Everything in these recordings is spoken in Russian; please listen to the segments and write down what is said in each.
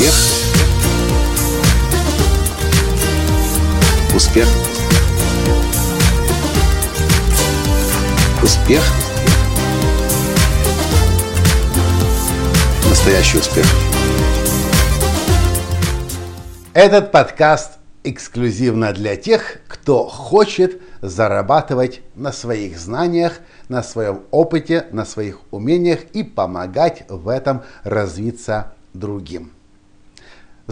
Успех. Успех. Успех. Настоящий успех. Этот подкаст эксклюзивно для тех, кто хочет зарабатывать на своих знаниях, на своем опыте, на своих умениях и помогать в этом развиться другим.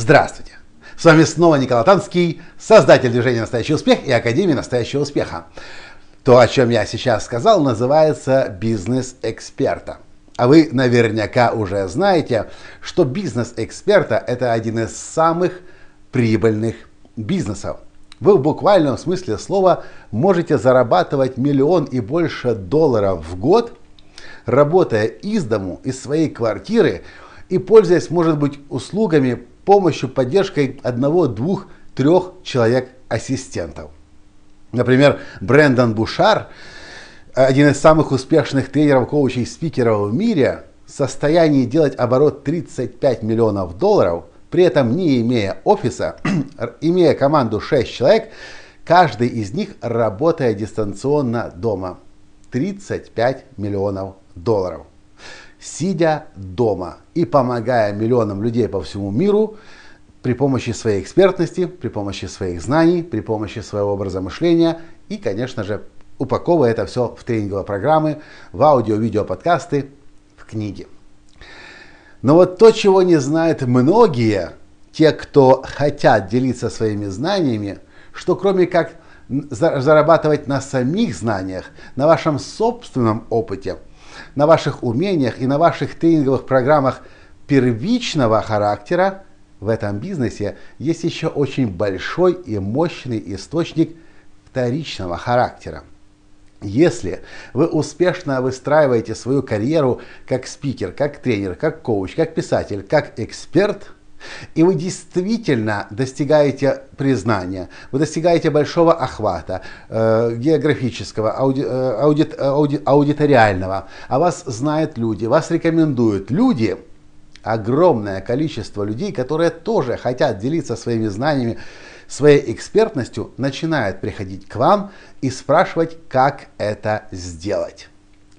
Здравствуйте! С вами снова Николай Танский, создатель движения «Настоящий успех» и Академии «Настоящего успеха». То, о чем я сейчас сказал, называется бизнес эксперта. А вы наверняка уже знаете, что бизнес эксперта – это один из самых прибыльных бизнесов. Вы в буквальном смысле слова можете зарабатывать миллион и больше долларов в год, работая из дому, из своей квартиры и пользуясь, может быть, услугами, помощью, поддержкой одного, двух, трех человек-ассистентов. Например, Брэндон Бушар, один из самых успешных тренеров, коучей, спикеров в мире, в состоянии делать оборот 35 миллионов долларов – при этом не имея офиса, имея команду 6 человек, каждый из них работая дистанционно дома. 35 миллионов долларов. Сидя дома и помогая миллионам людей по всему миру при помощи своей экспертности, при помощи своих знаний, при помощи своего образа мышления и, конечно же, упаковывая это все в тренинговые программы, в аудио, видео, подкасты, в книги. Но вот то, чего не знают многие, те, кто хотят делиться своими знаниями, что кроме как зарабатывать на самих знаниях, на вашем собственном опыте, на ваших умениях и на ваших тренинговых программах первичного характера, в этом бизнесе есть еще очень большой и мощный источник вторичного характера. Если вы успешно выстраиваете свою карьеру как спикер, как тренер, как коуч, как писатель, как эксперт, и вы действительно достигаете признания, вы достигаете большого охвата э, географического, ауди, э, аудит, ауди, аудиториального, а вас знают люди, вас рекомендуют люди, огромное количество людей, которые тоже хотят делиться своими знаниями, своей экспертностью начинает приходить к вам и спрашивать, как это сделать.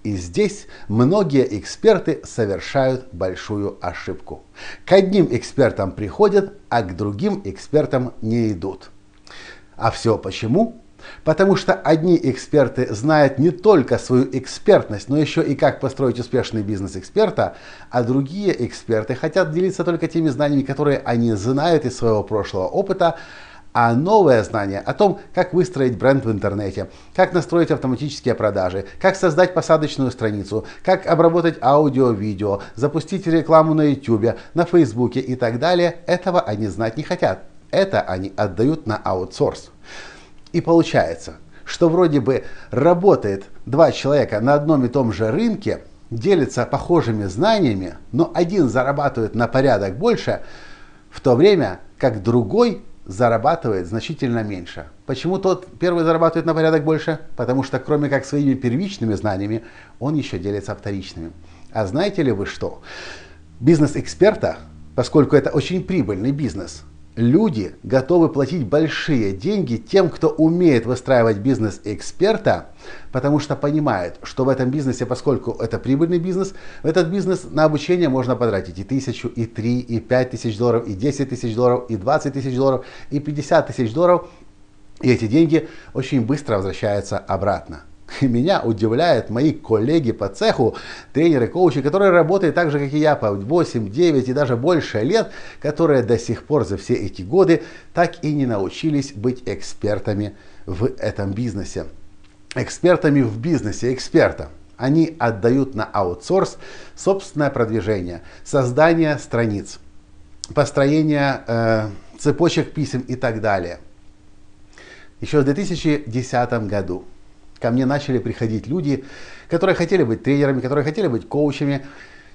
И здесь многие эксперты совершают большую ошибку. К одним экспертам приходят, а к другим экспертам не идут. А все почему? Потому что одни эксперты знают не только свою экспертность, но еще и как построить успешный бизнес эксперта, а другие эксперты хотят делиться только теми знаниями, которые они знают из своего прошлого опыта, а новое знание о том, как выстроить бренд в интернете, как настроить автоматические продажи, как создать посадочную страницу, как обработать аудио-видео, запустить рекламу на YouTube, на Facebook и так далее, этого они знать не хотят. Это они отдают на аутсорс. И получается, что вроде бы работает два человека на одном и том же рынке, делятся похожими знаниями, но один зарабатывает на порядок больше, в то время как другой зарабатывает значительно меньше. Почему тот первый зарабатывает на порядок больше? Потому что кроме как своими первичными знаниями, он еще делится вторичными. А знаете ли вы что? Бизнес эксперта, поскольку это очень прибыльный бизнес, люди готовы платить большие деньги тем, кто умеет выстраивать бизнес эксперта, потому что понимают, что в этом бизнесе, поскольку это прибыльный бизнес, в этот бизнес на обучение можно потратить и тысячу, и три, и пять тысяч долларов, и десять тысяч долларов, и двадцать тысяч долларов, и пятьдесят тысяч долларов, и эти деньги очень быстро возвращаются обратно. И меня удивляют мои коллеги по цеху, тренеры, коучи, которые работают так же, как и я, по 8, 9 и даже больше лет, которые до сих пор за все эти годы так и не научились быть экспертами в этом бизнесе. Экспертами в бизнесе, эксперта. Они отдают на аутсорс собственное продвижение, создание страниц, построение э, цепочек писем и так далее. Еще в 2010 году ко мне начали приходить люди, которые хотели быть тренерами, которые хотели быть коучами,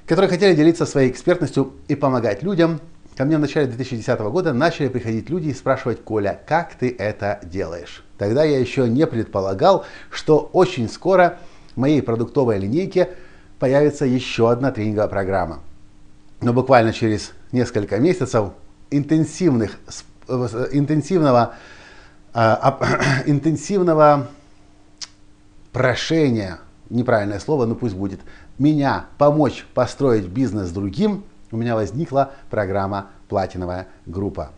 которые хотели делиться своей экспертностью и помогать людям. Ко мне в начале 2010 года начали приходить люди и спрашивать, Коля, как ты это делаешь? Тогда я еще не предполагал, что очень скоро в моей продуктовой линейке появится еще одна тренинговая программа. но буквально через несколько месяцев интенсивных, э, интенсивного, интенсивного прошения, неправильное слово, но пусть будет, меня помочь построить бизнес другим, у меня возникла программа «Платиновая группа».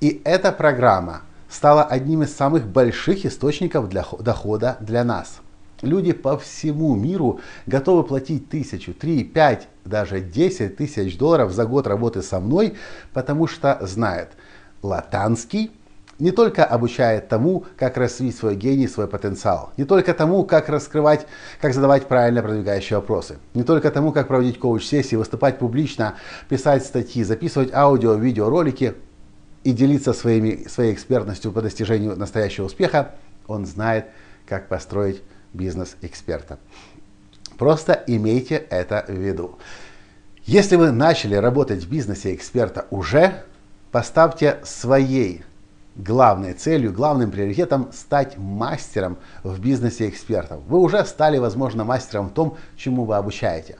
И эта программа стала одним из самых больших источников для дохода для нас. Люди по всему миру готовы платить тысячу, три, пять, даже десять тысяч долларов за год работы со мной, потому что знают латанский, не только обучает тому, как развить свой гений, свой потенциал, не только тому, как раскрывать, как задавать правильно продвигающие вопросы, не только тому, как проводить коуч-сессии, выступать публично, писать статьи, записывать аудио, видеоролики и делиться своими, своей экспертностью по достижению настоящего успеха, он знает, как построить бизнес эксперта. Просто имейте это в виду. Если вы начали работать в бизнесе эксперта уже, поставьте своей главной целью, главным приоритетом стать мастером в бизнесе экспертов. Вы уже стали, возможно, мастером в том, чему вы обучаете.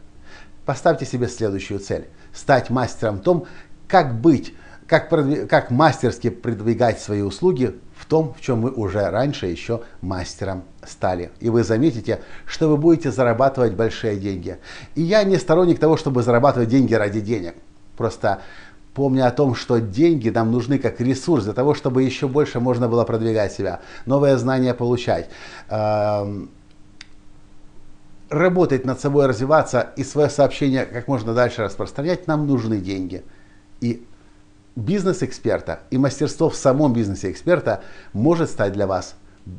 Поставьте себе следующую цель. Стать мастером в том, как быть, как, продвиг, как мастерски продвигать свои услуги в том, в чем вы уже раньше еще мастером стали. И вы заметите, что вы будете зарабатывать большие деньги. И я не сторонник того, чтобы зарабатывать деньги ради денег. Просто помня о том, что деньги нам нужны как ресурс для того, чтобы еще больше можно было продвигать себя, новые знания получать, эм, работать над собой, развиваться и свое сообщение как можно дальше распространять, нам нужны деньги. И бизнес эксперта и мастерство в самом бизнесе эксперта может стать для вас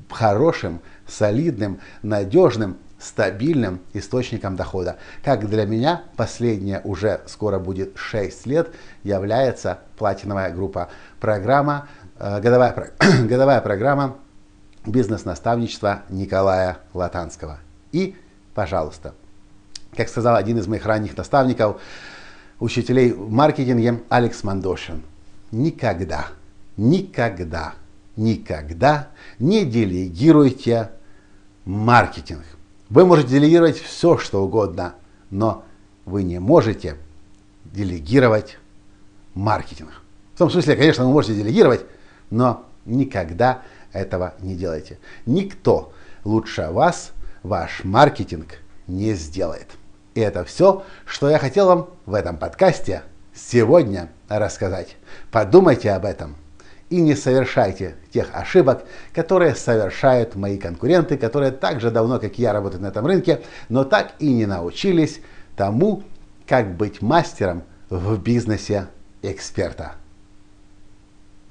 хорошим, солидным, надежным стабильным источником дохода. Как для меня последнее уже скоро будет 6 лет является платиновая группа. Программа, э, годовая, годовая программа бизнес-наставничества Николая Латанского. И, пожалуйста, как сказал один из моих ранних наставников, учителей в маркетинге Алекс Мандошин, никогда, никогда, никогда не делегируйте маркетинг. Вы можете делегировать все, что угодно, но вы не можете делегировать маркетинг. В том смысле, конечно, вы можете делегировать, но никогда этого не делайте. Никто лучше вас ваш маркетинг не сделает. И это все, что я хотел вам в этом подкасте сегодня рассказать. Подумайте об этом и не совершайте тех ошибок, которые совершают мои конкуренты, которые так же давно, как я, работают на этом рынке, но так и не научились тому, как быть мастером в бизнесе эксперта.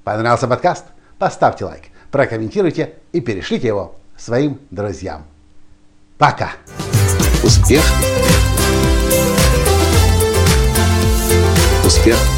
Понравился подкаст? Поставьте лайк, прокомментируйте и перешлите его своим друзьям. Пока! Успех! Успех!